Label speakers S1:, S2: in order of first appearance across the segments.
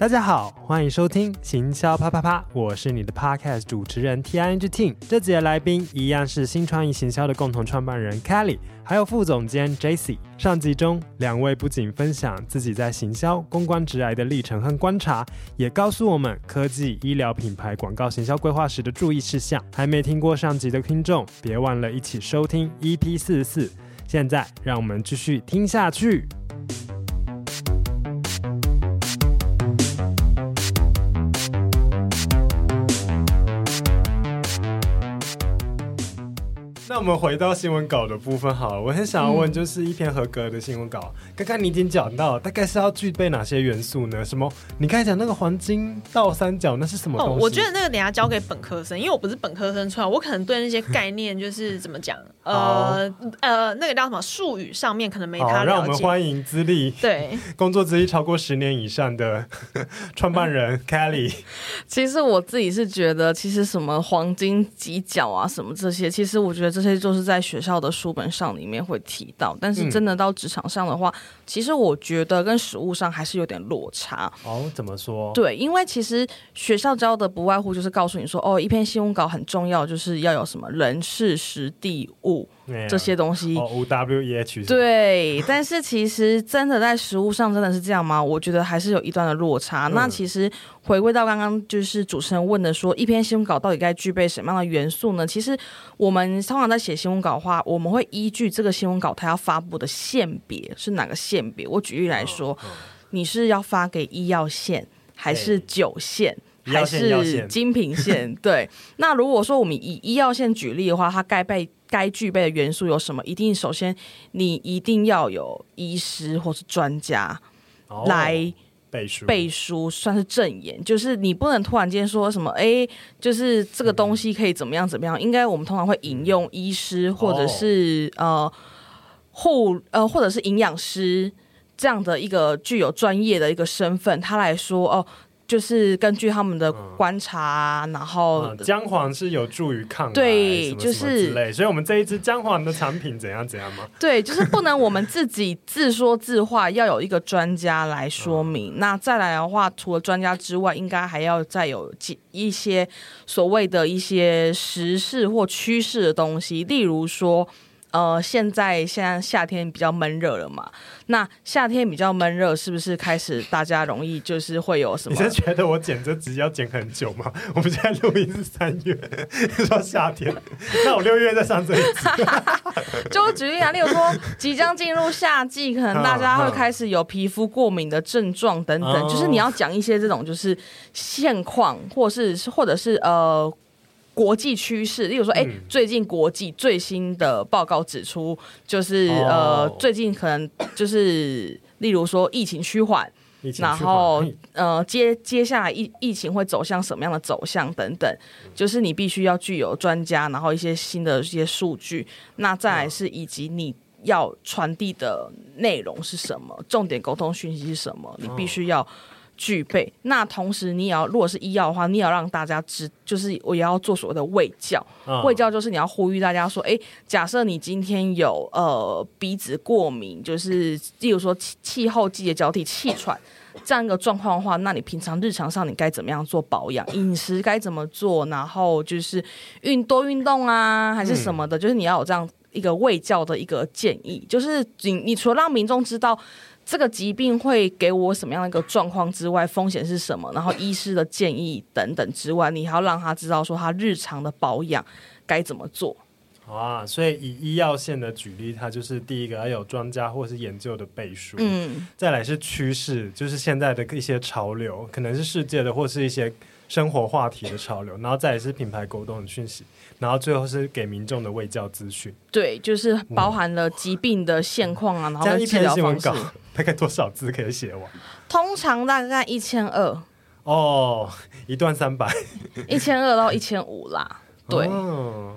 S1: 大家好，欢迎收听行销啪啪啪，我是你的 Podcast 主持人 Tia Team。这集的来宾一样是新创意行销的共同创办人 Kelly，还有副总监 JC。上集中，两位不仅分享自己在行销、公关、职涯的历程和观察，也告诉我们科技、医疗品牌广告行销规划时的注意事项。还没听过上集的听众，别忘了一起收听 EP 四十四。现在，让我们继续听下去。我们回到新闻稿的部分好了，我很想要问，就是一篇合格的新闻稿，嗯、刚刚你已经讲到，大概是要具备哪些元素呢？什么？你刚才讲那个黄金倒三角，那是什么东西？
S2: 哦，我觉得那个等下交给本科生，因为我不是本科生出来，我可能对那些概念就是怎么讲，呃呃，那个叫什么术语上面可能没他了解。
S1: 让我们欢迎资历
S2: 对
S1: 工作资历超过十年以上的 创办人 Kelly。
S3: 其实我自己是觉得，其实什么黄金几角啊，什么这些，其实我觉得这。这些就是在学校的书本上里面会提到，但是真的到职场上的话，嗯、其实我觉得跟实物上还是有点落差。
S1: 哦，怎么说？
S3: 对，因为其实学校教的不外乎就是告诉你说，哦，一篇新闻稿很重要，就是要有什么人事时地物。这些东西
S1: 哦，O W E H
S3: 对，但是其实真的在实物上真的是这样吗？我觉得还是有一段的落差。嗯、那其实回归到刚刚就是主持人问的说，一篇新闻稿到底该具备什么样的元素呢？其实我们通常在写新闻稿的话，我们会依据这个新闻稿它要发布的线别是哪个线别。我举例来说，你是要发给医药线，还是酒线，欸、还是精品线？对。那如果说我们以医药线举例的话，它该被该具备的元素有什么？一定首先，你一定要有医师或是专家来背书，背书算是证言。就是你不能突然间说什么，哎，就是这个东西可以怎么样怎么样。应该我们通常会引用医师或者是呃护呃或者是营养师这样的一个具有专业的一个身份，他来说哦。就是根据他们的观察，嗯、然后
S1: 姜黄是有助于抗癌，
S3: 对，就是
S1: 类，所以我们这一支姜黄的产品怎样怎样吗？
S3: 对，就是不能我们自己自说自话，要有一个专家来说明。嗯、那再来的话，除了专家之外，应该还要再有几一些所谓的一些时事或趋势的东西，例如说。呃，现在现在夏天比较闷热了嘛？那夏天比较闷热，是不是开始大家容易就是会有什么？
S1: 你是觉得我剪这集要剪很久吗？我们现在录音是三月，说夏天，那我六月再上这一集。
S3: 就举例啊，例如说即将进入夏季，可能大家会开始有皮肤过敏的症状等等，就是你要讲一些这种就是现况，或是或者是呃。国际趋势，例如说，哎、欸，最近国际最新的报告指出，就是、哦、呃，最近可能就是，例如说疫情趋缓，然后呃，接接下来疫疫情会走向什么样的走向等等，就是你必须要具有专家，然后一些新的一些数据，那再来是以及你要传递的内容是什么，重点沟通讯息是什么，你必须要。具备。那同时，你也要，如果是医药的话，你也要让大家知，就是我也要做所谓的卫教。卫、嗯、教就是你要呼吁大家说，哎，假设你今天有呃鼻子过敏，就是例如说气气候季节交替气喘这样一个状况的话，那你平常日常上你该怎么样做保养？饮食该怎么做？然后就是运多运动啊，还是什么的？嗯、就是你要有这样一个卫教的一个建议，就是你你除了让民众知道。这个疾病会给我什么样的一个状况之外，风险是什么？然后医师的建议等等之外，你还要让他知道说他日常的保养该怎么做。
S1: 啊，所以以医药线的举例，它就是第一个要有专家或是研究的背书，嗯，再来是趋势，就是现在的一些潮流，可能是世界的或是一些生活话题的潮流，然后再来是品牌沟通的讯息。然后最后是给民众的卫教资讯，
S3: 对，就是包含了疾病的现况啊，嗯、然后治疗方式。
S1: 大概多少字可以写完？
S3: 通常大概一千二。
S1: 哦，一段三百，
S3: 一千二到一千五啦。对、哦，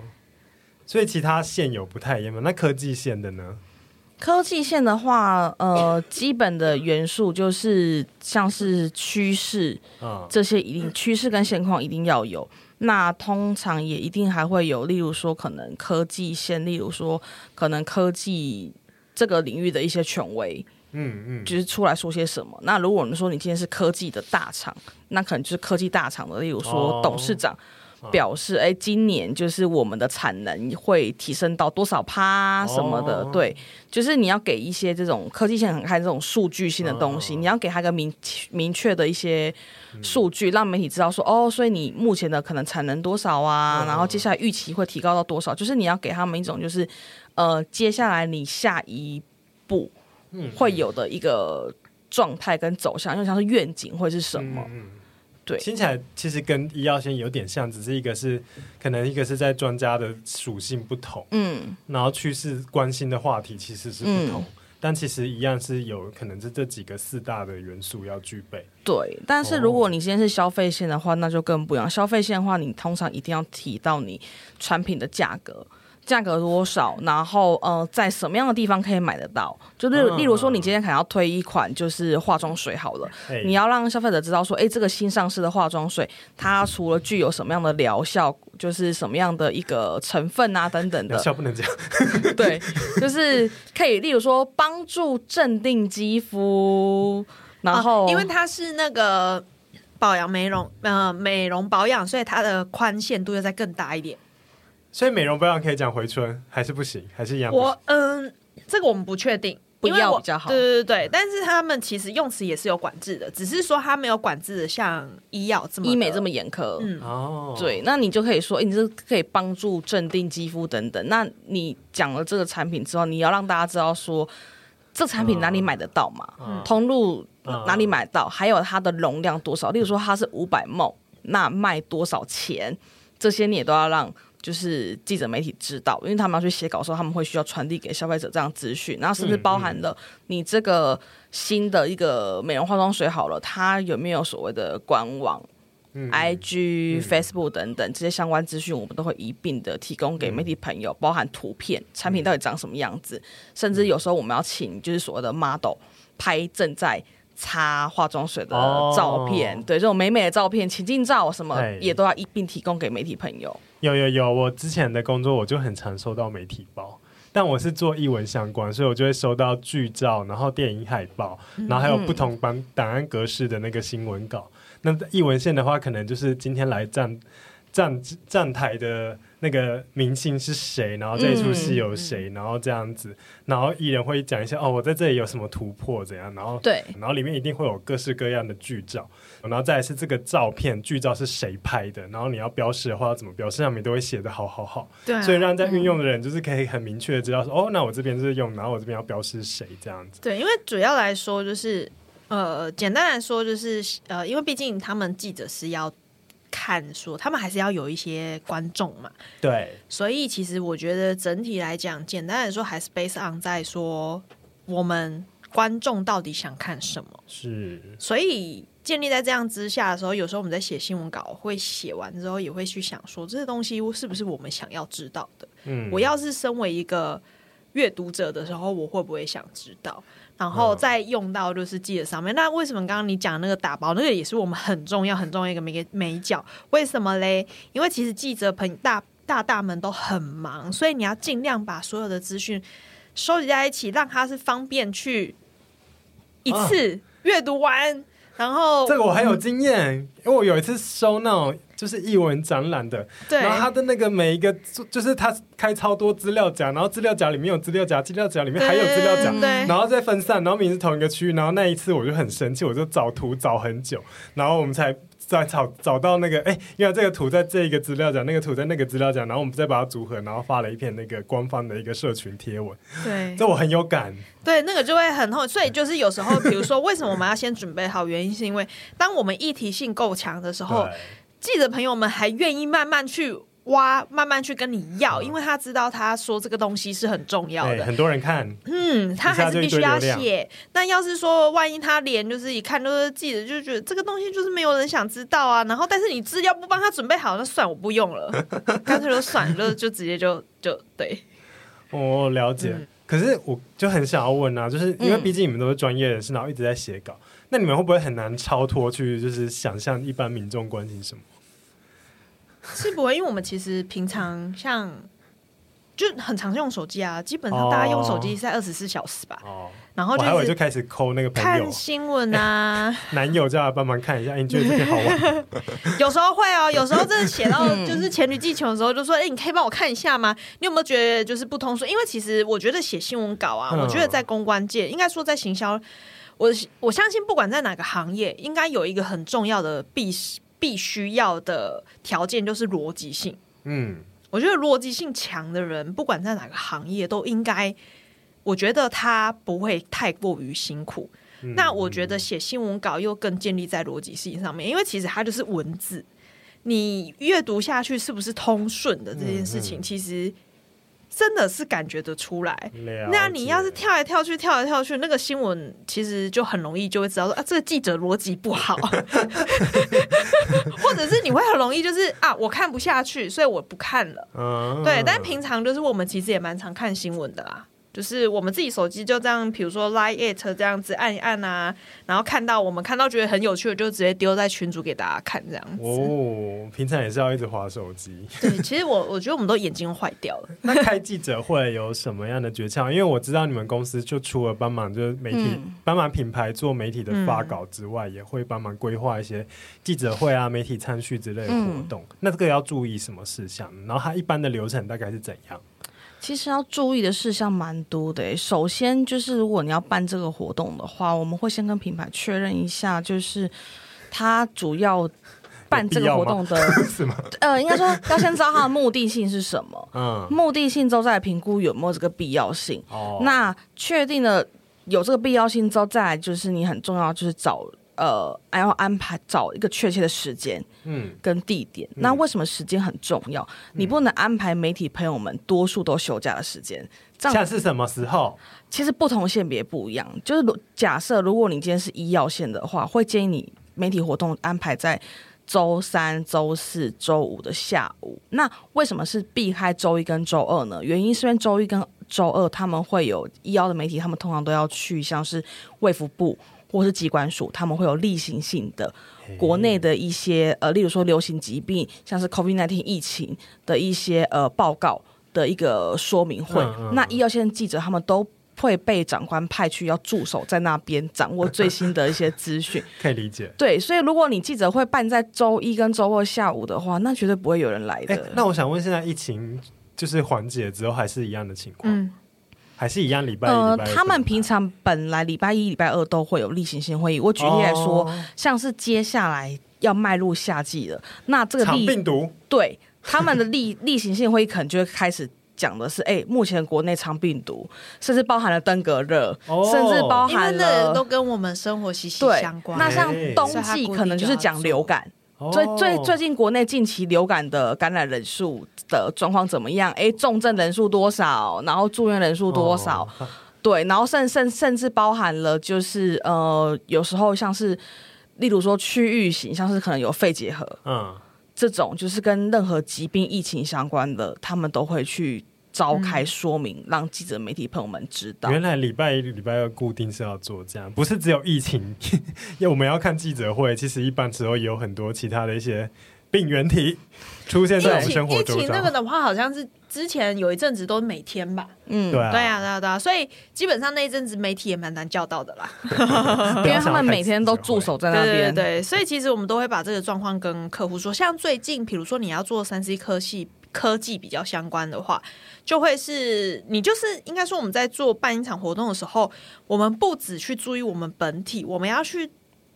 S1: 所以其他线有不太一样吗？那科技线的呢？
S3: 科技线的话，呃，基本的元素就是像是趋势，嗯、这些一定趋势跟现况一定要有。那通常也一定还会有，例如说可能科技线，例如说可能科技这个领域的一些权威，
S1: 嗯嗯，
S3: 就是出来说些什么。那如果我们说你今天是科技的大厂，那可能就是科技大厂的，例如说董事长。哦表示哎，今年就是我们的产能会提升到多少趴什么的，哦、对，就是你要给一些这种科技线很开这种数据性的东西，哦、你要给他一个明明确的一些数据，嗯、让媒体知道说哦，所以你目前的可能产能多少啊，哦、然后接下来预期会提高到多少，就是你要给他们一种就是呃，接下来你下一步会有的一个状态跟走向，因为像是愿景或者是什么。嗯嗯对，
S1: 听起来其实跟医药线有点像，只是一个是可能一个是在专家的属性不同，嗯，然后趋势关心的话题其实是不同，嗯、但其实一样是有可能是这几个四大的元素要具备。
S3: 对，但是如果你今天是消费线的话，那就更不一样。消费线的话，你通常一定要提到你产品的价格。价格多少？然后呃，在什么样的地方可以买得到？就是例如说，你今天可能要推一款就是化妆水好了，嗯、你要让消费者知道说，哎，这个新上市的化妆水，它除了具有什么样的疗效，就是什么样的一个成分啊等等的。
S1: 疗效不能讲。
S3: 对，就是可以，例如说帮助镇定肌肤，然后、
S2: 啊、因为它是那个保养美容呃美容保养，所以它的宽限度要再更大一点。
S1: 所以美容保养可以讲回春还是不行，还是一样？
S2: 我嗯，这个我们不确定，
S3: 不要比较好。
S2: 对对对，但是他们其实用词也是有管制的，只是说他没有管制的像医药这么
S3: 医美这么严苛。嗯哦，对，那你就可以说，欸、你这可以帮助镇定肌肤等等。那你讲了这个产品之后，你要让大家知道说，这产品哪里买得到嘛？嗯、通路哪里买到？还有它的容量多少？例如说它是五百 ml，那卖多少钱？这些你也都要让。就是记者媒体知道，因为他们要去写稿的时候，他们会需要传递给消费者这样资讯，然后甚至包含了你这个新的一个美容化妆水好了，它有没有所谓的官网、嗯、IG、嗯、Facebook 等等这些相关资讯，我们都会一并的提供给媒体朋友，包含图片、产品到底长什么样子，甚至有时候我们要请就是所谓的 model 拍正在擦化妆水的照片，哦、对这种美美的照片、情境照什么，也都要一并提供给媒体朋友。
S1: 有有有，我之前的工作我就很常收到媒体包，但我是做译文相关，所以我就会收到剧照，然后电影海报，然后还有不同版档案格式的那个新闻稿。那译文线的话，可能就是今天来站站站台的。那个明星是谁？然后这一出戏有谁？嗯、然后这样子，然后艺人会讲一下哦，我在这里有什么突破怎样？然后
S3: 对，
S1: 然后里面一定会有各式各样的剧照，然后再来是这个照片剧照是谁拍的？然后你要标示的话要怎么标示？上面都会写的好好好，
S2: 对、啊，
S1: 所以让在运用的人就是可以很明确的知道说、嗯、哦，那我这边是用，然后我这边要标示谁这样子。
S2: 对，因为主要来说就是呃，简单来说就是呃，因为毕竟他们记者是要。看说他们还是要有一些观众嘛，
S1: 对，
S2: 所以其实我觉得整体来讲，简单来说还是 based on 在说我们观众到底想看什么，
S1: 是，
S2: 所以建立在这样之下的时候，有时候我们在写新闻稿，会写完之后也会去想说，这些东西是不是我们想要知道的？嗯，我要是身为一个阅读者的时候，我会不会想知道？然后再用到就是记者上面，嗯、那为什么刚刚你讲那个打包，那个也是我们很重要很重要一个美美角？为什么嘞？因为其实记者朋大大大们都很忙，所以你要尽量把所有的资讯收集在一起，让他是方便去一次阅读完。啊、然后
S1: 这个我很有经验，嗯、因为我有一次收那种。就是译文展览的，
S2: 对
S1: 然后他的那个每一个，就是他开超多资料夹，然后资料夹里面有资料夹，资料夹里面还有资料夹，
S2: 对
S1: 然后再分散，然后明明是同一个区域，然后那一次我就很生气，我就找图找很久，然后我们才再找找到那个，哎，因为这个图在这一个资料夹，那个图在那个资料夹，然后我们再把它组合，然后发了一篇那个官方的一个社群贴文，
S2: 对，
S1: 这我很有感，
S2: 对，那个就会很厚，所以就是有时候，比如说为什么我们要先准备好，原因是因为当我们议题性够强的时候。记者朋友们还愿意慢慢去挖，慢慢去跟你要，因为他知道他说这个东西是很重要的。
S1: 很多人看，
S2: 嗯，他还是必须要写。那要是说万一他连就是一看都是记者就觉得这个东西就是没有人想知道啊，然后但是你资料不帮他准备好，那算我不用了，干脆就算就就直接就就对。
S1: 我了解，嗯、可是我就很想要问啊，就是因为毕竟你们都是专业人士，然后一直在写稿，嗯、那你们会不会很难超脱去，就是想象一般民众关心什么？
S2: 是不会，因为我们其实平常像就很常用手机啊，基本上大家用手机是在二十四小时吧。
S1: 哦，
S2: 然后
S1: 就就开始抠那个朋友
S2: 看新闻啊，
S1: 男友叫他帮忙看一下，你觉得好玩？
S2: 有时候会哦，有时候真的写到就是黔驴技穷的时候，就说：“哎，你可以帮我看一下吗？你有没有觉得就是不通顺？因为其实我觉得写新闻稿啊，嗯、我觉得在公关界，应该说在行销，我我相信不管在哪个行业，应该有一个很重要的必必须要的条件，就是逻辑性。嗯。我觉得逻辑性强的人，不管在哪个行业，都应该，我觉得他不会太过于辛苦。嗯、那我觉得写新闻稿又更建立在逻辑性上面，因为其实它就是文字，你阅读下去是不是通顺的这件事情，嗯嗯、其实。真的是感觉得出来，那你要是跳来跳去，跳来跳去，那个新闻其实就很容易就会知道说啊，这个记者逻辑不好，或者是你会很容易就是啊，我看不下去，所以我不看了。嗯、对，但平常就是我们其实也蛮常看新闻的啦。就是我们自己手机就这样，比如说 Line it 这样子按一按啊，然后看到我们看到觉得很有趣的，就直接丢在群组给大家看这样子。
S1: 哦，平常也是要一直划手机。
S2: 对，其实我我觉得我们都眼睛坏掉了。
S1: 那开记者会有什么样的诀窍？因为我知道你们公司就除了帮忙就是媒体、嗯、帮忙品牌做媒体的发稿之外，嗯、也会帮忙规划一些记者会啊、媒体参叙之类的活动。嗯、那这个要注意什么事项？然后它一般的流程大概是怎样？
S3: 其实要注意的事项蛮多的。首先就是，如果你要办这个活动的话，我们会先跟品牌确认一下，就是他主要办这个活动的，呃，应该说要先知道他的目的性是什么。嗯，目的性之后再来评估有没有这个必要性。哦，那确定了有这个必要性之后，再来就是你很重要就是找。呃，还要安排找一个确切的时间，嗯，跟地点。嗯、那为什么时间很重要？嗯、你不能安排媒体朋友们多数都休假的时间。这
S1: 样是什么时候？
S3: 其实不同性别不一样。就是假设如果你今天是医药线的话，会建议你媒体活动安排在周三、周四、周五的下午。那为什么是避开周一跟周二呢？原因是因为周一跟周二他们会有医药的媒体，他们通常都要去像是卫福部。或是机关署，他们会有例行性的国内的一些呃，例如说流行疾病，像是 COVID-19 疫情的一些呃报告的一个说明会。嗯嗯、那医药线记者他们都会被长官派去要驻守在那边，掌握最新的一些资讯。
S1: 可以理解。
S3: 对，所以如果你记者会办在周一跟周二下午的话，那绝对不会有人来的。
S1: 欸、那我想问，现在疫情就是缓解之后，还是一样的情况？嗯还是一样，礼拜。呃，他
S3: 们平常本来礼拜一、礼拜二都会有例行性会议。我举例来说，哦、像是接下来要迈入夏季了，那这个
S1: 长病毒
S3: 对他们的例 例行性会议可能就会开始讲的是，哎、欸，目前国内长病毒，甚至包含了登革热，哦、甚至包含了
S2: 都跟我们生活息息相关。
S3: 那像冬季可能就是讲流感。最最最近国内近期流感的感染人数的状况怎么样？哎，重症人数多少？然后住院人数多少？哦、对，然后甚甚甚至包含了就是呃，有时候像是例如说区域型，像是可能有肺结核，嗯，这种就是跟任何疾病疫情相关的，他们都会去。召开说明，嗯、让记者媒体朋友们知道。
S1: 原来礼拜一、礼拜二固定是要做这样，不是只有疫情，因为我们要看记者会。其实一般时候也有很多其他的一些病原体出现在我们生活中。
S2: 疫情那个的话，好像是之前有一阵子都每天吧。
S3: 嗯，
S1: 对啊，
S2: 对啊，对啊，对啊。所以基本上那一阵子媒体也蛮难叫到的啦，
S3: 因为他们每天都驻守在那边。
S2: 对，对，对，所以其实我们都会把这个状况跟客户说。像最近，比如说你要做三 C 科系。科技比较相关的话，就会是你就是应该说我们在做办一场活动的时候，我们不只去注意我们本体，我们要去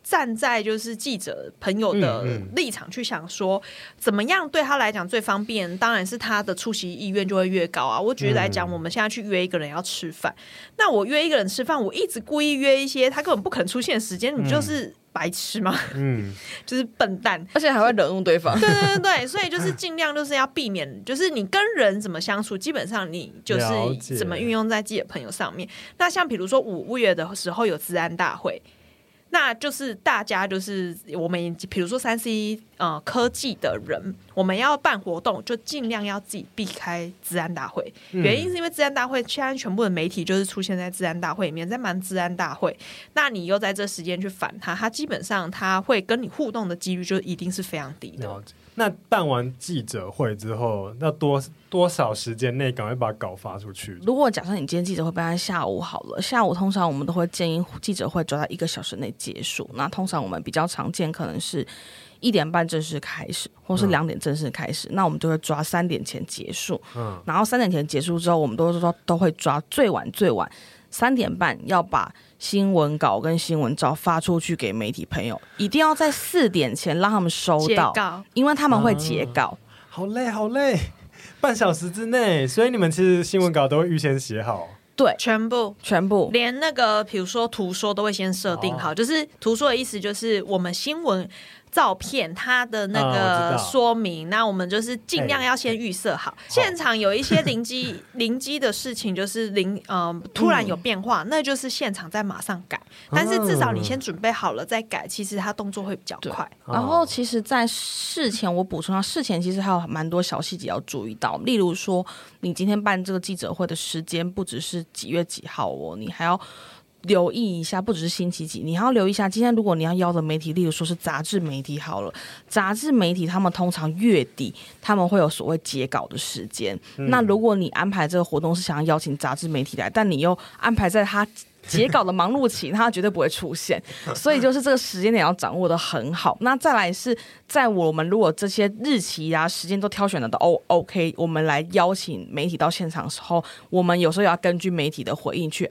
S2: 站在就是记者朋友的立场去想说，怎么样对他来讲最方便，当然是他的出席意愿就会越高啊。我举例来讲，我们现在去约一个人要吃饭，那我约一个人吃饭，我一直故意约一些他根本不可能出现的时间，你就是。白痴吗？嗯，就是笨蛋，
S3: 而且还会惹怒对方。
S2: 对对对对，所以就是尽量就是要避免，就是你跟人怎么相处，基本上你就是怎么运用在自己的朋友上面。那像比如说五月的时候有治安大会，那就是大家就是我们，比如说三 C 呃科技的人，我们要办活动，就尽量要自己避开治安大会。嗯、原因是因为治安大会现在全部的媒体就是出现在治安大会里面，在忙治安大会，那你又在这时间去反他，他基本上他会跟你互动的几率就一定是非常低的。
S1: 那办完记者会之后，要多多少时间内赶快把稿发出去？
S3: 如果假设你今天记者会办在下午好了，下午通常我们都会建议记者会抓在一个小时内结束。那通常我们比较常见可能是一点半正式开始，或是两点正式开始，嗯、那我们就会抓三点前结束。嗯，然后三点前结束之后，我们都说都会抓最晚最晚三点半要把。新闻稿跟新闻照发出去给媒体朋友，一定要在四点前让他们收到，因为他们会截稿。
S1: 啊、好累，好累，半小时之内，所以你们其实新闻稿都会预先写好。
S3: 对，
S2: 全部
S3: 全部，
S2: 连那个比如说图说都会先设定好，哦、就是图说的意思就是我们新闻。照片它的那个说明，哦、那我们就是尽量要先预设好。现场有一些灵机 灵机的事情，就是灵嗯、呃、突然有变化，嗯、那就是现场再马上改。但是至少你先准备好了再改，其实它动作会比较快。
S3: 然后其实，在事前我补充到，事前其实还有蛮多小细节要注意到，例如说，你今天办这个记者会的时间不只是几月几号哦，你还要。留意一下，不只是星期几，你还要留意一下。今天如果你要邀的媒体，例如说是杂志媒体好了，杂志媒体他们通常月底他们会有所谓截稿的时间。嗯、那如果你安排这个活动是想要邀请杂志媒体来，但你又安排在他。截稿的忙碌期，他绝对不会出现，所以就是这个时间点要掌握的很好。那再来是在我们如果这些日期啊、时间都挑选了的 O OK，我们来邀请媒体到现场的时候，我们有时候也要根据媒体的回应去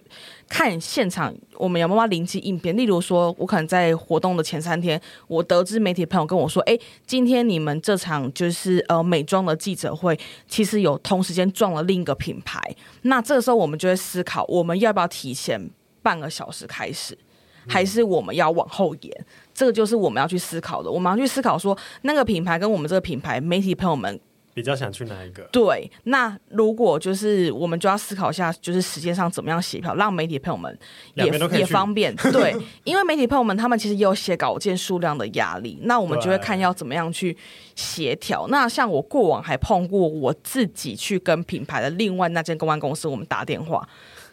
S3: 看现场我们有没有灵机应变。例如说，我可能在活动的前三天，我得知媒体朋友跟我说：“哎，今天你们这场就是呃美妆的记者会，其实有同时间撞了另一个品牌。”那这个时候我们就会思考，我们要不要提前。半个小时开始，还是我们要往后延？嗯、这个就是我们要去思考的。我们要去思考说，那个品牌跟我们这个品牌，媒体朋友们
S1: 比较想去哪一个？
S3: 对，那如果就是我们就要思考一下，就是时间上怎么样协调，让媒体朋友们也也方便。对，因为媒体朋友们他们其实也有写稿件数量的压力，那我们就会看要怎么样去协调。那像我过往还碰过，我自己去跟品牌的另外那间公关公司，我们打电话。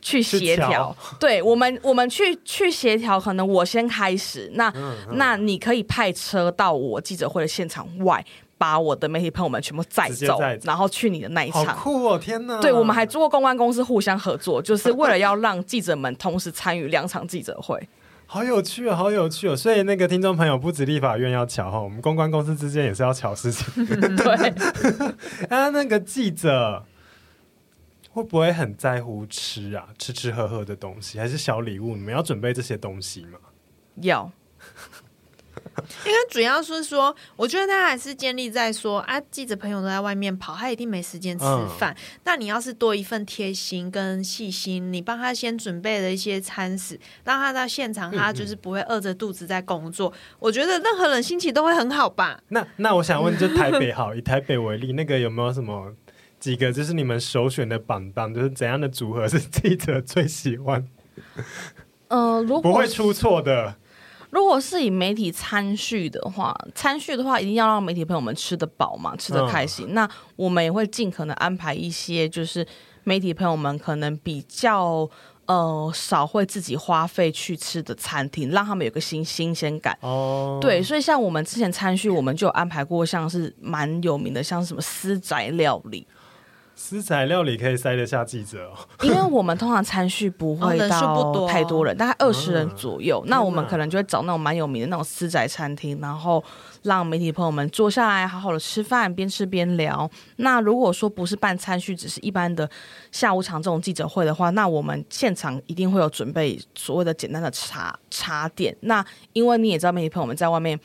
S3: 去协调，对我们，我们去去协调。可能我先开始，那、嗯嗯、那你可以派车到我记者会的现场外，把我的媒体朋友们全部载走，然后去你的那一场。
S1: 好酷哦！天哪！
S3: 对，我们还做过公关公司互相合作，就是为了要让记者们同时参与两场记者会。
S1: 好有趣哦，好有趣哦！所以那个听众朋友，不止立法院要乔哈，我们公关公司之间也是要乔事情。
S3: 对，
S1: 啊，那个记者。会不会很在乎吃啊？吃吃喝喝的东西，还是小礼物？你们要准备这些东西吗？
S3: 要，
S2: 因为主要是说，我觉得他还是建立在说啊，记者朋友都在外面跑，他一定没时间吃饭。嗯、那你要是多一份贴心跟细心，你帮他先准备了一些餐食，让他到现场，他就是不会饿着肚子在工作。嗯嗯，我觉得任何人心情都会很好吧？
S1: 那那我想问，就台北好，以台北为例，那个有没有什么？几个就是你们首选的榜单，就是怎样的组合是记者最喜欢？
S3: 呃，如果
S1: 不会出错的。
S3: 如果是以媒体餐叙的话，餐叙的话一定要让媒体朋友们吃得饱嘛，吃得开心。嗯、那我们也会尽可能安排一些，就是媒体朋友们可能比较呃少会自己花费去吃的餐厅，让他们有个新新鲜感。哦，对，所以像我们之前餐叙，我们就有安排过，像是蛮有名的，像什么私宅料理。
S1: 食材料理可以塞得下记者哦，
S3: 因为我们通常餐序不会到太多人，大概二十人左右。嗯、那我们可能就会找那种蛮有名的那种私宅餐厅，然后让媒体朋友们坐下来好好的吃饭，边吃边聊。那如果说不是办餐序，只是一般的下午场这种记者会的话，那我们现场一定会有准备所谓的简单的茶茶点。那因为你也知道，媒体朋友们在外面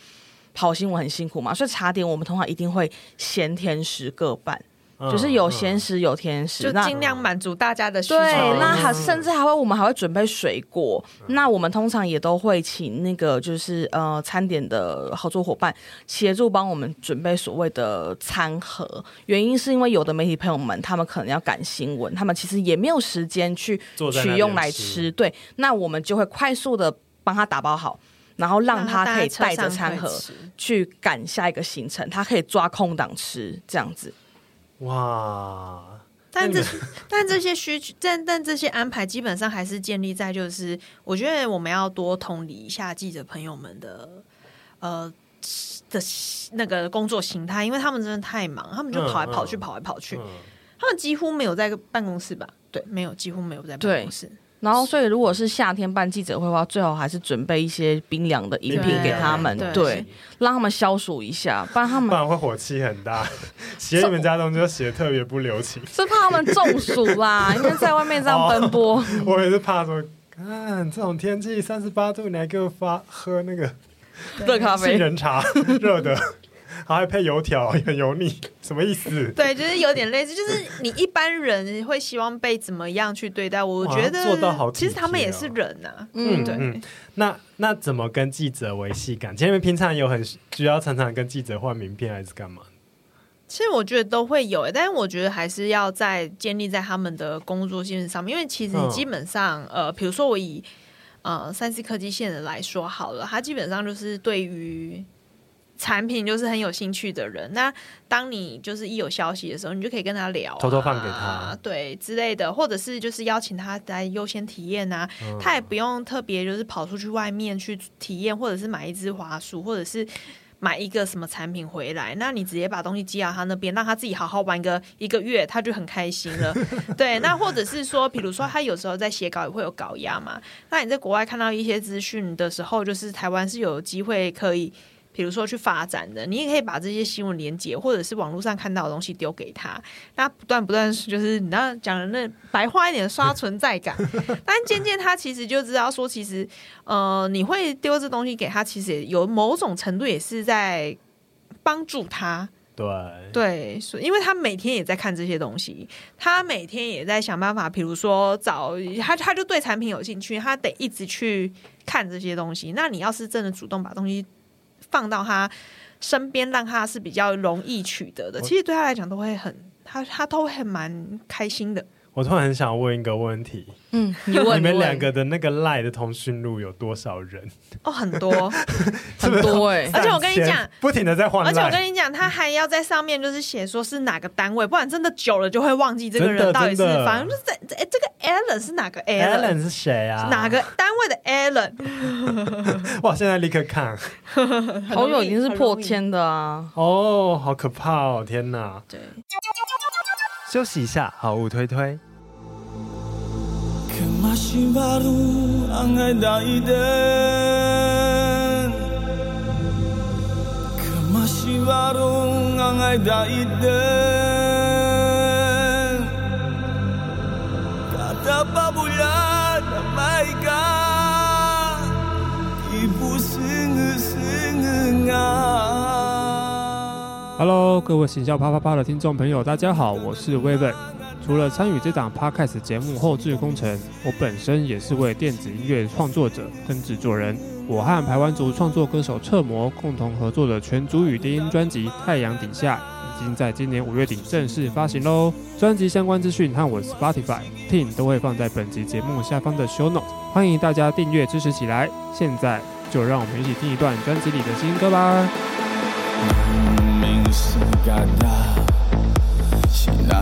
S3: 跑新闻很辛苦嘛，所以茶点我们通常一定会咸甜食各半。就是有咸食有甜食，
S2: 就尽量满足大家的需求。
S3: 对，那还甚至还会，我们还会准备水果。那我们通常也都会请那个就是呃餐点的合作伙伴协助帮我们准备所谓的餐盒。原因是因为有的媒体朋友们他们可能要赶新闻，他们其实也没有时间去取用来吃。对，那我们就会快速的帮他打包好。然后让他可以带着餐盒去赶下一个行程，他可以抓空档吃这样子。
S1: 哇！
S2: 但这 但这些需求，但但这些安排基本上还是建立在就是，我觉得我们要多同理一下记者朋友们的呃的那个工作形态，因为他们真的太忙，他们就跑来跑去，跑来跑去，他们几乎没有在办公室吧？对，没有，几乎没有在办公室。
S3: 然后，所以如果是夏天办记者会的话，最好还是准备一些冰凉的饮品给他们，对，对对让他们消暑一下，不然他们
S1: 不然会火气很大。写你们家东西就写特别不留情，
S3: 是怕他们中暑啦，因为在外面这样奔波。哦、
S1: 我也是怕说，看这种天气三十八度，你还给我发喝那个
S3: 热咖啡、
S1: 杏仁茶，热的。还配油条，很油腻，什么意思？
S2: 对，就是有点类似，就是你一般人会希望被怎么样去对待？我觉得做到好，其实他们也是人呐、啊。嗯，对。嗯、
S1: 那那怎么跟记者维系感？其实你们平常有很需要常常跟记者换名片，还是干嘛？
S2: 其实我觉得都会有，但是我觉得还是要在建立在他们的工作性质上面，因为其实基本上，嗯、呃，比如说我以呃三 C 科技线的来说好了，他基本上就是对于。产品就是很有兴趣的人，那当你就是一有消息的时候，你就可以跟他聊、啊，
S1: 偷偷放给他，
S2: 对之类的，或者是就是邀请他来优先体验啊，嗯、他也不用特别就是跑出去外面去体验，或者是买一支滑鼠，或者是买一个什么产品回来，那你直接把东西寄到他那边，让他自己好好玩个一个月，他就很开心了。对，那或者是说，比如说他有时候在写稿也会有稿压嘛，那你在国外看到一些资讯的时候，就是台湾是有机会可以。比如说去发展的，你也可以把这些新闻连接或者是网络上看到的东西丢给他，那不断不断就是你那讲的那白话一点刷存在感，但渐渐他其实就知道说，其实呃你会丢这东西给他，其实有某种程度也是在帮助他。
S1: 对
S2: 对，所以因为他每天也在看这些东西，他每天也在想办法，比如说找他，他就对产品有兴趣，他得一直去看这些东西。那你要是真的主动把东西。放到他身边，让他是比较容易取得的。其实对他来讲，都会很他他都会蛮开心的。
S1: 我突然很想问一个问题，
S3: 嗯，你问
S1: 你们两个的那个赖的通讯录有多少人？
S2: 哦，很多，
S3: 很多哎！
S2: 而且我跟你讲，
S1: 不停的在换，
S2: 而且我跟你讲，他还要在上面就是写说是哪个单位，不然真的久了就会忘记这个人到底是。反正就是在哎，这个 Alan 是哪个
S1: Alan 是谁啊？
S2: 哪个单位的 Alan？
S1: 哇！现在立刻看，
S3: 好友已经是破千的啊！
S1: 哦，好可怕哦！天哪！
S2: 对，
S1: 休息一下，好物推推。
S4: Hello，各位行销啪啪啪的听众朋友，大家好，我是 Weber。除了参与这档 Podcast 节目后制工程，我本身也是位电子音乐创作者跟制作人。我和排湾族创作歌手彻摩共同合作的全族语低音专辑《太阳底下》已经在今年五月底正式发行喽。专辑相关资讯和我 Spotify、Ting 都会放在本集节目下方的 Show Note，欢迎大家订阅支持起来。现在就让我们一起听一段专辑里的新歌吧。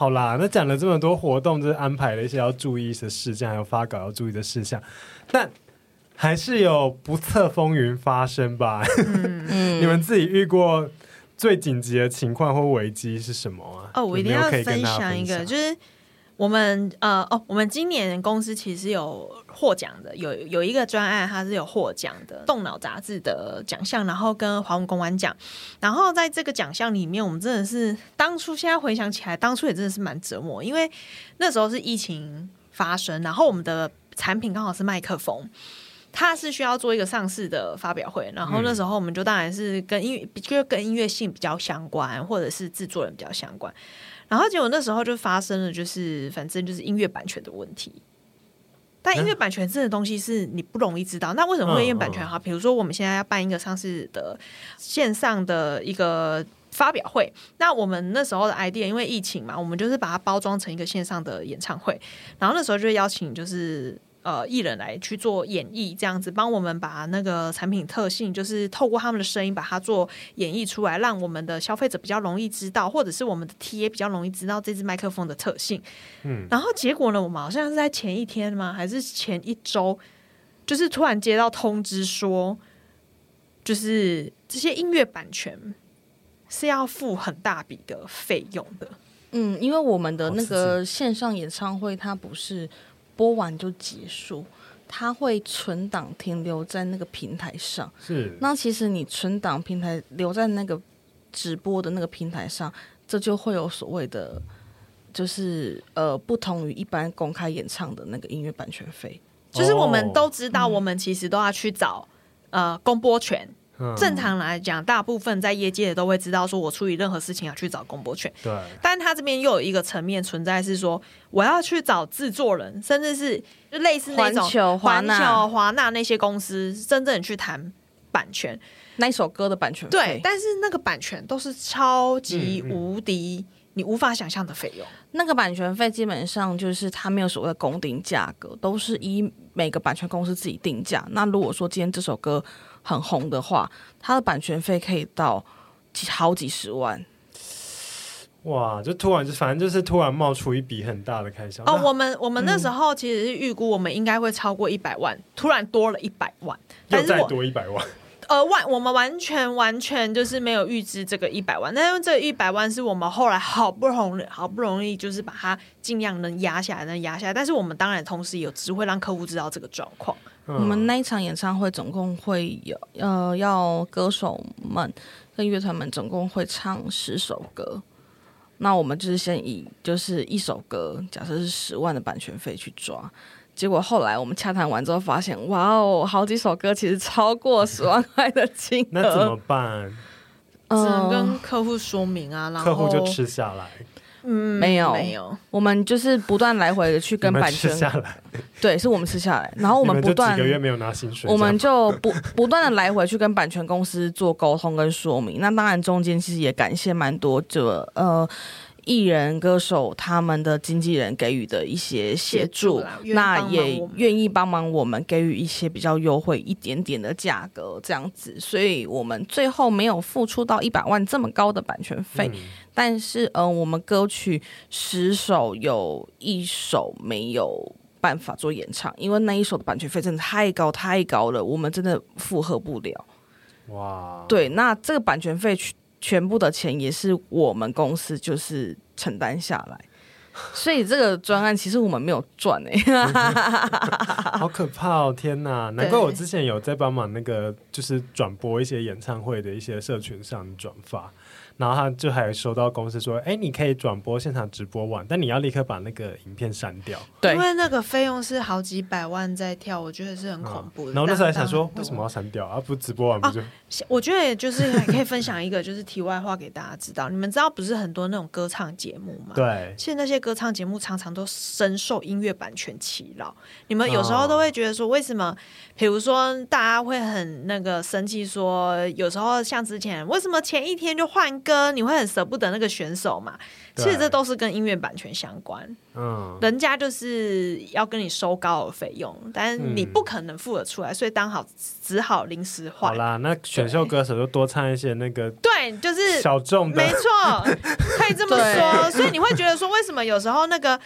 S1: 好啦，那讲了这么多活动，就是安排了一些要注意的事项，还有发稿要注意的事项，但还是有不测风云发生吧？嗯、你们自己遇过最紧急的情况或危机是什么啊？
S2: 哦，我一定要分享一个，就是。我们呃哦，我们今年公司其实有获奖的，有有一个专案，它是有获奖的，动脑杂志的奖项，然后跟华文公关奖，然后在这个奖项里面，我们真的是当初现在回想起来，当初也真的是蛮折磨，因为那时候是疫情发生，然后我们的产品刚好是麦克风。他是需要做一个上市的发表会，然后那时候我们就当然是跟音乐，就跟音乐性比较相关，或者是制作人比较相关。然后结果那时候就发生了，就是反正就是音乐版权的问题。但音乐版权这个东西是你不容易知道。那为什么会音乐版权哈？比如说我们现在要办一个上市的线上的一个发表会，那我们那时候的 idea 因为疫情嘛，我们就是把它包装成一个线上的演唱会，然后那时候就邀请就是。呃，艺人来去做演绎，这样子帮我们把那个产品特性，就是透过他们的声音把它做演绎出来，让我们的消费者比较容易知道，或者是我们的 TA 比较容易知道这支麦克风的特性。嗯，然后结果呢，我们好像是在前一天吗？还是前一周，就是突然接到通知说，就是这些音乐版权是要付很大笔的费用的。
S3: 嗯，因为我们的那个线上演唱会，它不是。播完就结束，它会存档停留在那个平台上。
S1: 是，
S3: 那其实你存档平台留在那个直播的那个平台上，这就会有所谓的，就是呃，不同于一般公开演唱的那个音乐版权费。
S2: 就是我们都知道，我们其实都要去找、嗯、呃公播权。正常来讲，大部分在业界的都会知道，说我处理任何事情要去找公播权。
S1: 对，
S2: 但他这边又有一个层面存在，是说我要去找制作人，甚至是就类似那种环球、华纳那些公司，真正去谈版权
S3: 那一首歌的版权。
S2: 对，但是那个版权都是超级无敌。嗯嗯你无法想象的费用，
S3: 那个版权费基本上就是它没有所谓的公定价格，都是以每个版权公司自己定价。那如果说今天这首歌很红的话，它的版权费可以到几好几十万。
S1: 哇！就突然就反正就是突然冒出一笔很大的开销。
S2: 哦，我们我们那时候其实是预估我们应该会超过一百万，嗯，突然多了一百万，
S1: 又再多一百万。
S2: 呃，完，我们完全完全就是没有预支这个一百万，但是这一百万是我们后来好不容易好不容易就是把它尽量能压下来，能压下来。但是我们当然同时有只会让客户知道这个状况。
S3: 嗯、我们那一场演唱会总共会有呃，要歌手们跟乐团们总共会唱十首歌，那我们就是先以就是一首歌，假设是十万的版权费去抓。结果后来我们洽谈完之后发现，哇哦，好几首歌其实超过十万块的金额，
S1: 那怎么办？
S2: 只能跟客户说明啊，然后
S1: 客户就吃下来。
S3: 嗯，没有没有，我们就是不断来回的去跟版
S1: 权下来，
S3: 对，是我们吃下来，然后我们不断
S1: 几个月没有拿薪水，
S3: 我们就不 不断的来回去跟版权公司做沟通跟说明。那当然中间其实也感谢蛮多这呃。艺人、歌手他们的经纪人给予的一些协助，那也愿意帮忙我们给予一些比较优惠一点点的价格，这样子，所以我们最后没有付出到一百万这么高的版权费，嗯、但是，嗯、呃，我们歌曲十首有一首没有办法做演唱，因为那一首的版权费真的太高太高了，我们真的负荷不了。哇，对，那这个版权费去。全部的钱也是我们公司就是承担下来，所以这个专案其实我们没有赚哎，
S1: 好可怕哦！天哪，难怪我之前有在帮忙那个，就是转播一些演唱会的一些社群上转发。然后他就还收到公司说，哎，你可以转播现场直播完，但你要立刻把那个影片删掉。
S2: 对，因为那个费用是好几百万在跳，我觉得是很恐怖的。
S1: 嗯、然后那时候还想说，为什么要删掉啊？不直播完不就、啊？
S2: 我觉得就是还可以分享一个，就是题外话给大家知道。你们知道不是很多那种歌唱节目吗？
S1: 对，
S2: 其实那些歌唱节目常常都深受音乐版权侵扰。你们有时候都会觉得说，为什么？比如说大家会很那个生气，说有时候像之前，为什么前一天就换歌？歌你会很舍不得那个选手嘛？其实这都是跟音乐版权相关。嗯，人家就是要跟你收高额费用，但是你不可能付得出来，所以当好只好临时换。
S1: 好啦，那选秀歌手就多唱一些那个，
S2: 对，就是
S1: 小众的，
S2: 没错，可以这么说。所以你会觉得说，为什么有时候那个？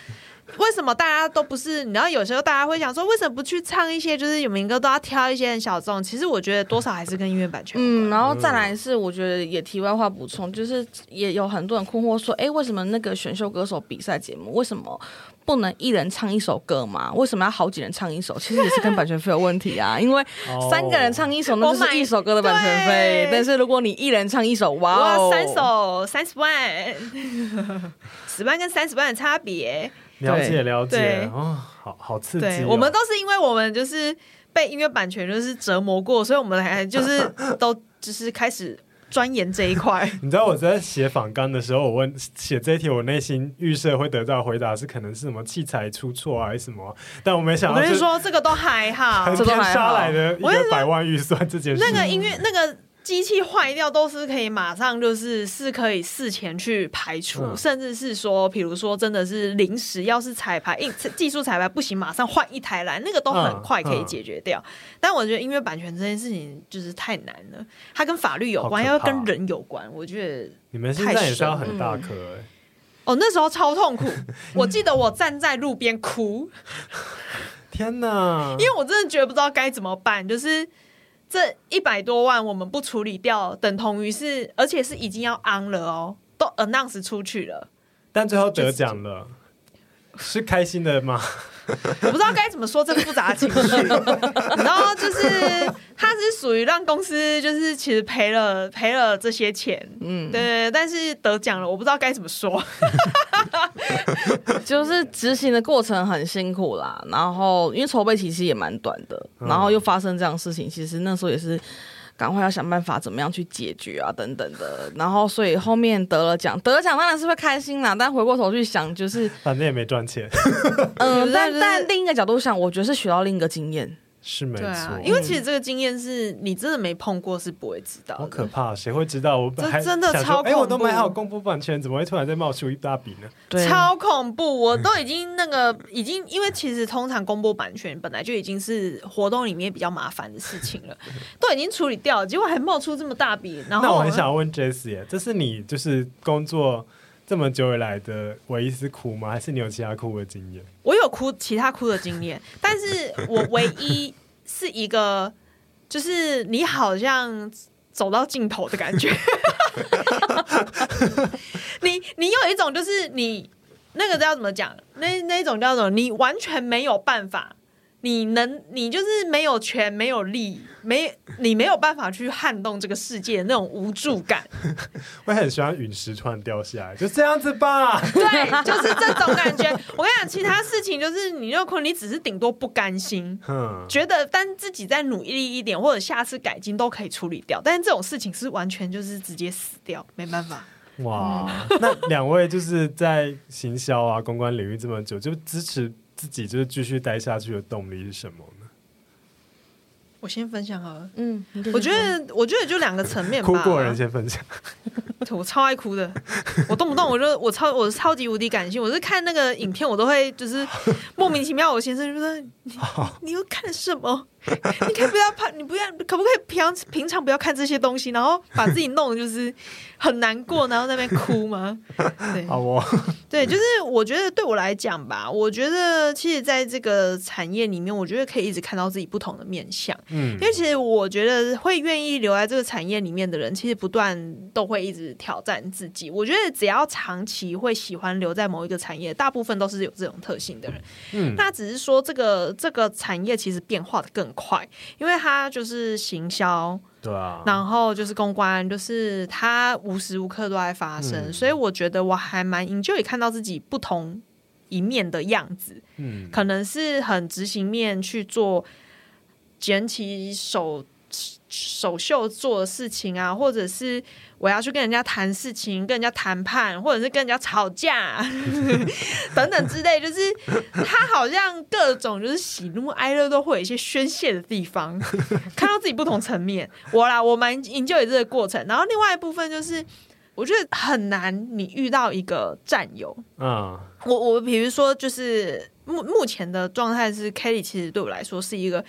S2: 为什么大家都不是？你知道，有时候大家会想说，为什么不去唱一些就是有名歌，都要挑一些很小众？其实我觉得多少还是跟音乐版权。
S3: 嗯，然后再来是，我觉得也题外话补充，就是也有很多人困惑说，哎，为什么那个选秀歌手比赛节目，为什么不能一人唱一首歌嘛？为什么要好几人唱一首？其实也是跟版权费有问题啊。因为三个人唱一首，那就是一首歌的版权费。但是如果你一人唱一首，哇哦，
S2: 三首三十万，十万跟三十万的差别。
S1: 了解了解哦，好好刺激哦。
S2: 我们都是因为我们就是被音乐版权就是折磨过，所以我们还就是 都就是开始。钻研这一块，
S1: 你知道我在写访纲的时候，我问写这一题，我内心预设会得到的回答是可能是什么器材出错啊，还是什么？但我没想到，
S2: 我跟你说这个都还好，
S1: 横天杀来的一个百万预算这件事，
S2: 那个音乐那个。机器坏掉都是可以马上就是是可以事前去排除，嗯、甚至是说，比如说真的是临时，要是彩排，技 技术彩排不行，马上换一台来，那个都很快可以解决掉。嗯嗯、但我觉得音乐版权这件事情就是太难了，它跟法律有关，要跟人有关。我觉得
S1: 你们现在也是要很大颗、
S2: 哦，那时候超痛苦，我记得我站在路边哭，
S1: 天哪！
S2: 因为我真的觉得不知道该怎么办，就是。这一百多万我们不处理掉，等同于是，而且是已经要 on 了哦，都 announce 出去了，
S1: 但最后得奖了，是开心的吗？
S2: 我不知道该怎么说这个复杂的情绪，然后就是他是属于让公司就是其实赔了赔了这些钱，嗯，对，但是得奖了，我不知道该怎么说，
S3: 就是执行的过程很辛苦啦，然后因为筹备期其实也蛮短的，然后又发生这样的事情，其实那时候也是。赶快要想办法怎么样去解决啊，等等的，然后所以后面得了奖，得了奖当然是会开心啦，但回过头去想，就是
S1: 反正也没赚钱，
S3: 嗯，但但另一个角度想，我觉得是学到另一个经验。
S1: 是没错，
S2: 啊，因为其实这个经验是你真的没碰过，是不会知道。
S1: 好可怕，谁会知道？我
S2: 这真的超恐怖！
S1: 哎，我都买好公布版权，怎么会突然再冒出一大笔呢？
S2: 对，超恐怖！我都已经那个已经，因为其实通常公布版权本来就已经是活动里面比较麻烦的事情了，都已经处理掉了，结果还冒出这么大笔。然后，
S1: 那我很想问 Jessie，这是你就是工作这么久以来的唯一是哭吗？还是你有其他哭的经验？
S2: 我有哭，其他哭的经验，但是我唯一。是一个，就是你好像走到尽头的感觉。你你有一种，就是你那个叫怎么讲？那那种叫做你完全没有办法。你能，你就是没有权，没有力，没你没有办法去撼动这个世界的那种无助感。
S1: 我很喜欢陨石突然掉下来，就这样子吧。
S2: 对，就是这种感觉。我跟你讲，其他事情就是你有可能你只是顶多不甘心，嗯，觉得但自己再努力一点，或者下次改进都可以处理掉。但是这种事情是完全就是直接死掉，没办法。
S1: 哇，嗯、那两位就是在行销啊、公关领域这么久，就支持。自己就是继续待下去的动力是什么呢？
S2: 我先分享好了。嗯，我觉得，我觉得就两个层面吧。
S1: 哭过人先分享。
S2: 我超爱哭的，我动不动我就我超我超级无敌感性，我是看那个影片我都会就是莫名其妙。我先生就说：“ 你你又看什么？” 你可以不要怕，你不要，可不可以平常平常不要看这些东西，然后把自己弄得就是很难过，然后在那边哭吗？对，
S1: 好哦。
S2: 对，就是我觉得对我来讲吧，我觉得其实在这个产业里面，我觉得可以一直看到自己不同的面相。嗯，因为其实我觉得会愿意留在这个产业里面的人，其实不断都会一直挑战自己。我觉得只要长期会喜欢留在某一个产业，大部分都是有这种特性的人。嗯，那只是说这个这个产业其实变化的更快，因为他就是行销，
S1: 对啊，
S2: 然后就是公关，就是他无时无刻都在发生，嗯、所以我觉得我还蛮 enjoy 看到自己不同一面的样子，嗯，可能是很执行面去做捡起手。首秀做的事情啊，或者是我要去跟人家谈事情、跟人家谈判，或者是跟人家吵架等等之类，就是他好像各种就是喜怒哀乐都会有一些宣泄的地方，看到自己不同层面。我啦，我蛮 enjoy 这个过程。然后另外一部分就是，我觉得很难，你遇到一个战友。嗯，我我比如说，就是目目前的状态是，Kelly 其实对我来说是一个。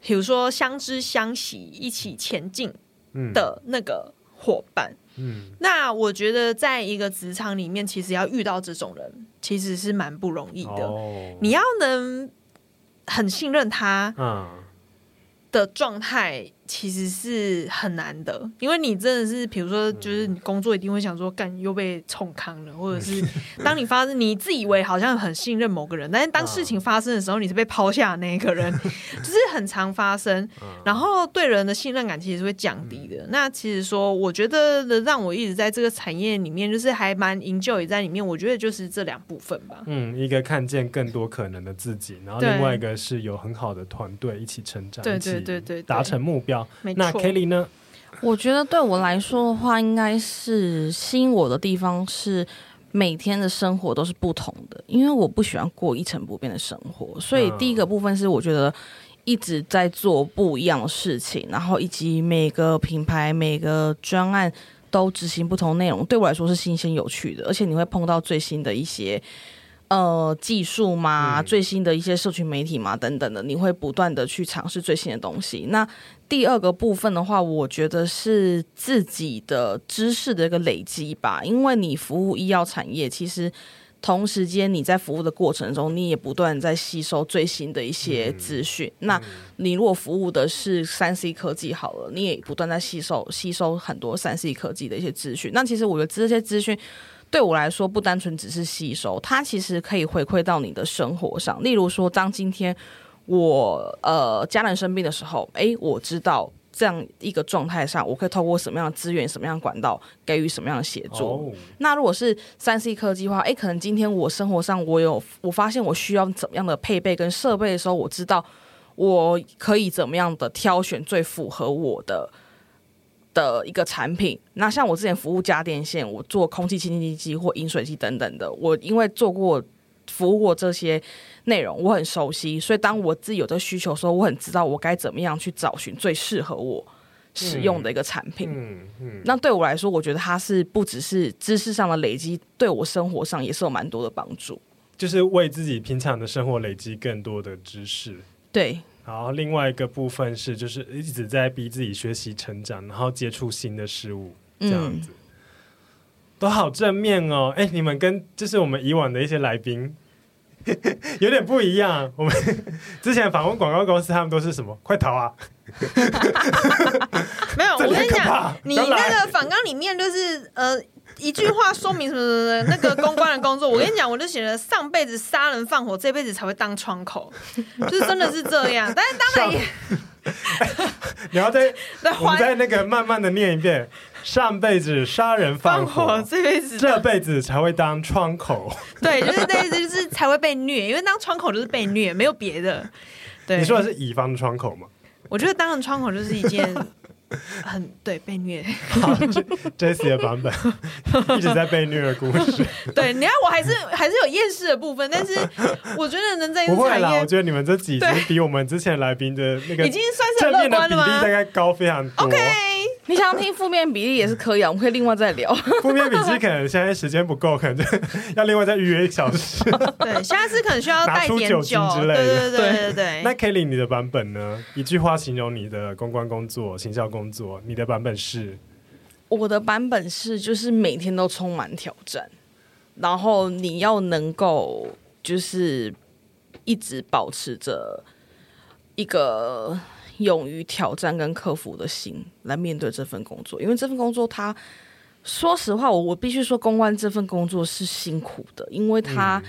S2: 比如说相知相惜、一起前进的那个伙伴，嗯，嗯，那我觉得在一个职场里面，其实要遇到这种人，其实是蛮不容易的。哦，你要能很信任他，的状态其实是很难的，因为你真的是，比如说，就是你工作一定会想说，干又被冲康了，或者是 当你发生，你自以为好像很信任某个人，但是当事情发生的时候，你是被抛下的那一个人，就是很常发生，然后对人的信任感其实是会降低的。那其实说，我觉得让我一直在这个产业里面，就是还蛮营救也在里面，我觉得就是这两部分吧。
S1: 嗯，一个看见更多可能的自己，然后另外一个是有很好的团队一起成长，
S2: 对对对对，
S1: 达成目
S2: 标。
S1: 那 Kelly 呢？
S3: 我觉得对我来说的话，应该是吸引我的地方是每天的生活都是不同的，因为我不喜欢过一成不变的生活。所以第一个部分是我觉得一直在做不一样的事情，然后以及每个品牌、每个专案都执行不同内容，对我来说是新鲜有趣的，而且你会碰到最新的一些。呃，技术嘛，最新的一些社群媒体嘛，等等的，你会不断的去尝试最新的东西。那第二个部分的话，我觉得是自己的知识的一个累积吧。因为你服务医药产业，其实同时间你在服务的过程中，你也不断在吸收最新的一些资讯。嗯、那你如果服务的是三 C 科技好了，你也不断在吸收吸收很多三 C 科技的一些资讯。那其实我觉得这些资讯。对我来说，不单纯只是吸收，它其实可以回馈到你的生活上。例如说，当今天我呃家人生病的时候，诶，我知道这样一个状态上，我可以透过什么样的资源、什么样的管道给予什么样的协助。Oh. 那如果是三 C 科技的话，诶，可能今天我生活上我有我发现我需要怎么样的配备跟设备的时候，我知道我可以怎么样的挑选最符合我的。的一个产品，那像我之前服务家电线，我做空气清净机或饮水机等等的，我因为做过服务过这些内容，我很熟悉，所以当我自己有这个需求的时候，我很知道我该怎么样去找寻最适合我使用的一个产品。嗯嗯，那对我来说，我觉得它是不只是知识上的累积，对我生活上也是有蛮多的帮助，
S1: 就是为自己平常的生活累积更多的知识。
S3: 对。
S1: 然后另外一个部分是，就是一直在逼自己学习成长，然后接触新的事物，这样子、嗯、都好正面哦。哎，你们跟就是我们以往的一些来宾 有点不一样。我们 之前访问广告公司，他们都是什么？快逃啊！
S2: 没有，我跟你讲，你那个访纲里面就是呃。一句话说明什么什么的，那个公关的工作，我跟你讲，我就写了上辈子杀人放火，这辈子才会当窗口，就是真的是这样。但是当然也，
S1: 你要再，我们再那个慢慢的念一遍，上辈子杀人放火，
S2: 放火这辈子
S1: 这辈子才会当窗口。
S2: 对，就是这意思，就是才会被虐，因为当窗口就是被虐，没有别的。对，
S1: 你说的是乙方的窗口吗？
S2: 我觉得当了窗口就是一件。很对被虐，
S1: 好，Jessie 的版本 一直在被虐的故事。
S2: 对，你看我还是还是有厌世的部分，但是我觉得能在不
S1: 会啦。我觉得你们这几集比我们之前来宾的那个
S2: 已经算是乐观了吗？
S1: 比例大概高非常多。
S2: OK，
S3: 你想要听负面比例也是可以啊，我们可以另外再聊。
S1: 负面比例可能现在时间不够，可能就要另外再预约一小时。
S2: 对，下次可能需要带点
S1: 酒精之类的。对
S2: 对对对对。
S1: 那 Kelly 你的版本呢？一句话形容你的公关工作、行销。工作，你的版本是？
S3: 我的版本是，就是每天都充满挑战，然后你要能够就是一直保持着一个勇于挑战跟克服的心来面对这份工作，因为这份工作，它说实话，我我必须说，公关这份工作是辛苦的，因为他。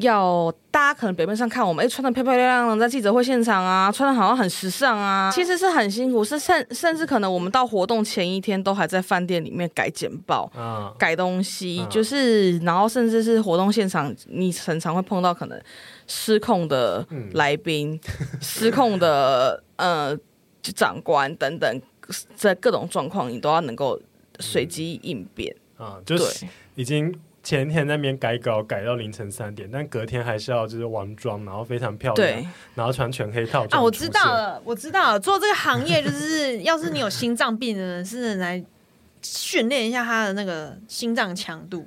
S3: 要大家可能表面上看我们，哎，穿的漂漂亮亮的在记者会现场啊，穿的好像很时尚啊，其实是很辛苦，是甚甚至可能我们到活动前一天都还在饭店里面改简报、啊、改东西，啊、就是然后甚至是活动现场，你很常会碰到可能失控的来宾、嗯、失控的呃长官等等，在各种状况你都要能够随机应变、
S1: 嗯、啊，就是已经。前天那边改稿改到凌晨三点，但隔天还是要就是完妆，然后非常漂亮，然后穿全黑套装。
S2: 啊，我知道了，我知道了，做这个行业就是，要是你有心脏病的人，是来训练一下他的那个心脏强度，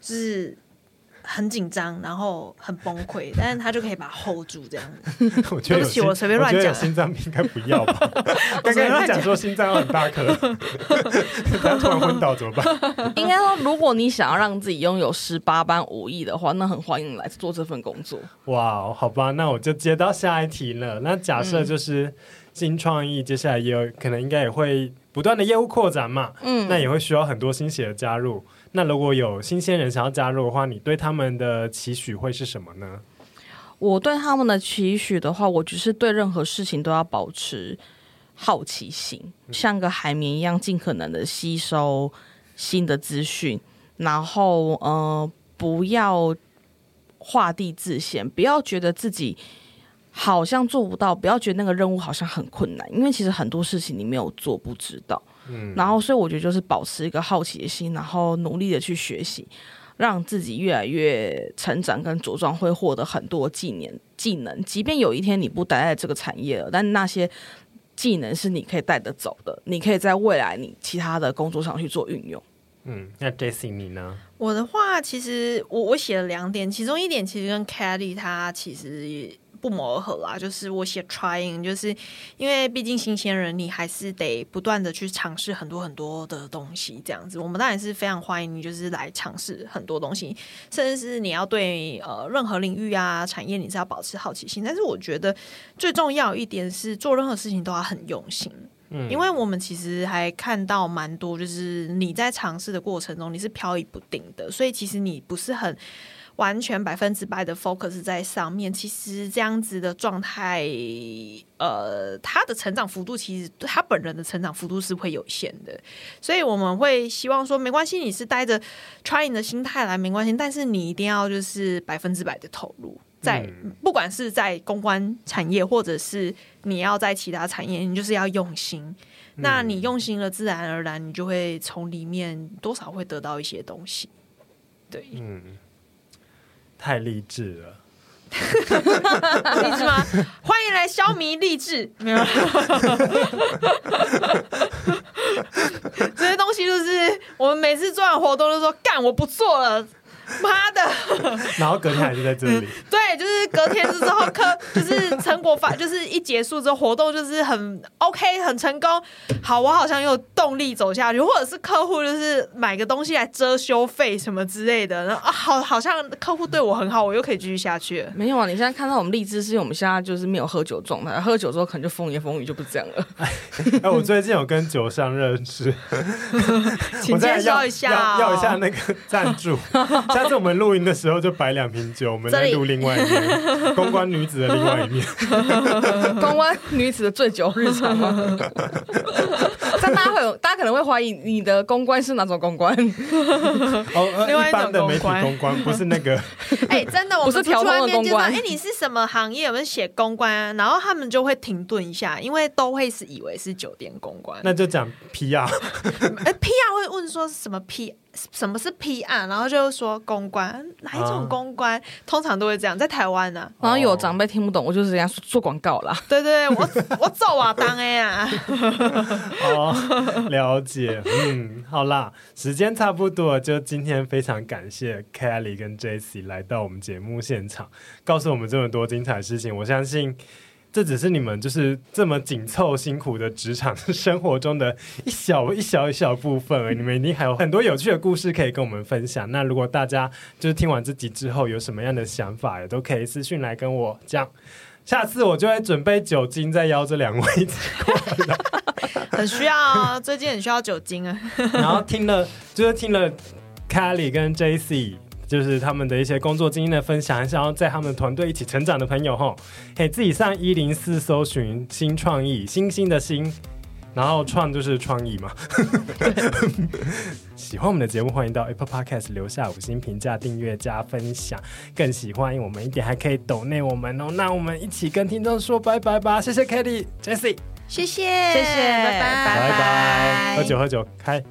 S2: 就是很紧张，然后很崩溃，但是他就可以把它 hold 住这样
S1: 子。我觉得对不起，
S2: 我随便乱讲。
S1: 心脏病应该不要吧？刚刚你讲说心脏很大颗，他突然昏倒怎么办？
S3: 应该说，如果你想要让自己拥有十八般武艺的话，那很欢迎来做这份工作。
S1: 哇，好吧，那我就接到下一题了。那假设就是新创意，接下来也有可能应该也会不断的业务扩展嘛，嗯，那也会需要很多新血的加入。那如果有新鲜人想要加入的话，你对他们的期许会是什么呢？
S3: 我对他们的期许的话，我只是对任何事情都要保持好奇心，像个海绵一样，尽可能的吸收新的资讯，然后呃，不要画地自限，不要觉得自己好像做不到，不要觉得那个任务好像很困难，因为其实很多事情你没有做不知道。嗯，然后所以我觉得就是保持一个好奇的心，然后努力的去学习，让自己越来越成长跟茁壮，会获得很多技能技能。即便有一天你不待在这个产业了，但那些技能是你可以带得走的，你可以在未来你其他的工作上去做运用。
S1: 嗯，那 Jessie 你呢？
S2: 我的话，其实我我写了两点，其中一点其实跟 Kelly 他其实也。不谋而合啦，就是我写 trying，就是因为毕竟新鲜人，你还是得不断的去尝试很多很多的东西，这样子。我们当然是非常欢迎你，就是来尝试很多东西，甚至是你要对呃任何领域啊产业，你是要保持好奇心。但是我觉得最重要一点是做任何事情都要很用心，嗯，因为我们其实还看到蛮多，就是你在尝试的过程中你是飘移不定的，所以其实你不是很。完全百分之百的 focus 在上面，其实这样子的状态，呃，他的成长幅度其实他本人的成长幅度是会有限的，所以我们会希望说，没关系，你是带着 trying 的心态来，没关系，但是你一定要就是百分之百的投入在，不管是在公关产业，或者是你要在其他产业，你就是要用心。那你用心了，自然而然你就会从里面多少会得到一些东西。对，嗯。
S1: 太励志了，
S2: 励志吗？欢迎来消弭励志，没有。这些东西就是我们每次做完活动都说干，我不做了。妈的！
S1: 然后隔天还是在这里。
S2: 对，就是隔天之后，课就是成果发，就是一结束之后，活动就是很 OK，很成功。好，我好像有动力走下去，或者是客户就是买个东西来遮羞费什么之类的。然后啊，好，好像客户对我很好，我又可以继续下去。
S3: 没有啊，你现在看到我们励志，是因为我们现在就是没有喝酒状态，喝酒之后可能就风言风语就不这样了。
S1: 哎，我最近有跟酒商认识，
S2: 请介绍一下，
S1: 要，要一下那个赞助。下次我们录音的时候就摆两瓶酒，我们再录另外一面 公关女子的另外一面，
S3: 公关女子的醉酒日常吗？但大家会有，大家可能会怀疑你的公关是哪种公关？
S1: 哦，另外一种的媒体公关不是那个。
S2: 哎、欸，真的，我是调公关。哎、欸，你是什么行业？有没有写公关？然后他们就会停顿一下，因为都会是以为是酒店公关。
S1: 那就讲 PR。
S2: 哎、欸、，PR 会问说是什么 P？什么是 PR？然后就说公关，哪一种公关？啊、通常都会这样，在台湾呢、啊。
S3: 然后有长辈听不懂，我就是这样做广告啦。
S2: 对对对，我我做啊当哎呀。
S1: 哦，了解。嗯，好啦，时间差不多，就今天非常感谢 Kelly 跟 Jessie 来到我们节目现场，告诉我们这么多精彩的事情。我相信。这只是你们就是这么紧凑辛苦的职场生活中的一小一小一小部分而已，你们一定还有很多有趣的故事可以跟我们分享。那如果大家就是听完这集之后有什么样的想法，也都可以私讯来跟我讲。下次我就会准备酒精再邀这两位一起过来。
S2: 很需要啊，最近很需要酒精啊。
S1: 然后听了就是听了 Kelly 跟 Jessie。就是他们的一些工作经验的分享，想要在他们团队一起成长的朋友吼，可以自己上一零四搜寻新创意，星星的星，然后创就是创意嘛。喜欢我们的节目，欢迎到 Apple Podcast 留下五星评价、订阅加分享。更喜欢我们一点，还可以抖内我们哦。那我们一起跟听众说拜拜吧，谢谢 Kelly、Jessie，
S2: 谢谢，
S3: 谢谢，拜拜，
S2: 拜拜，
S1: 拜拜，喝酒喝酒，开。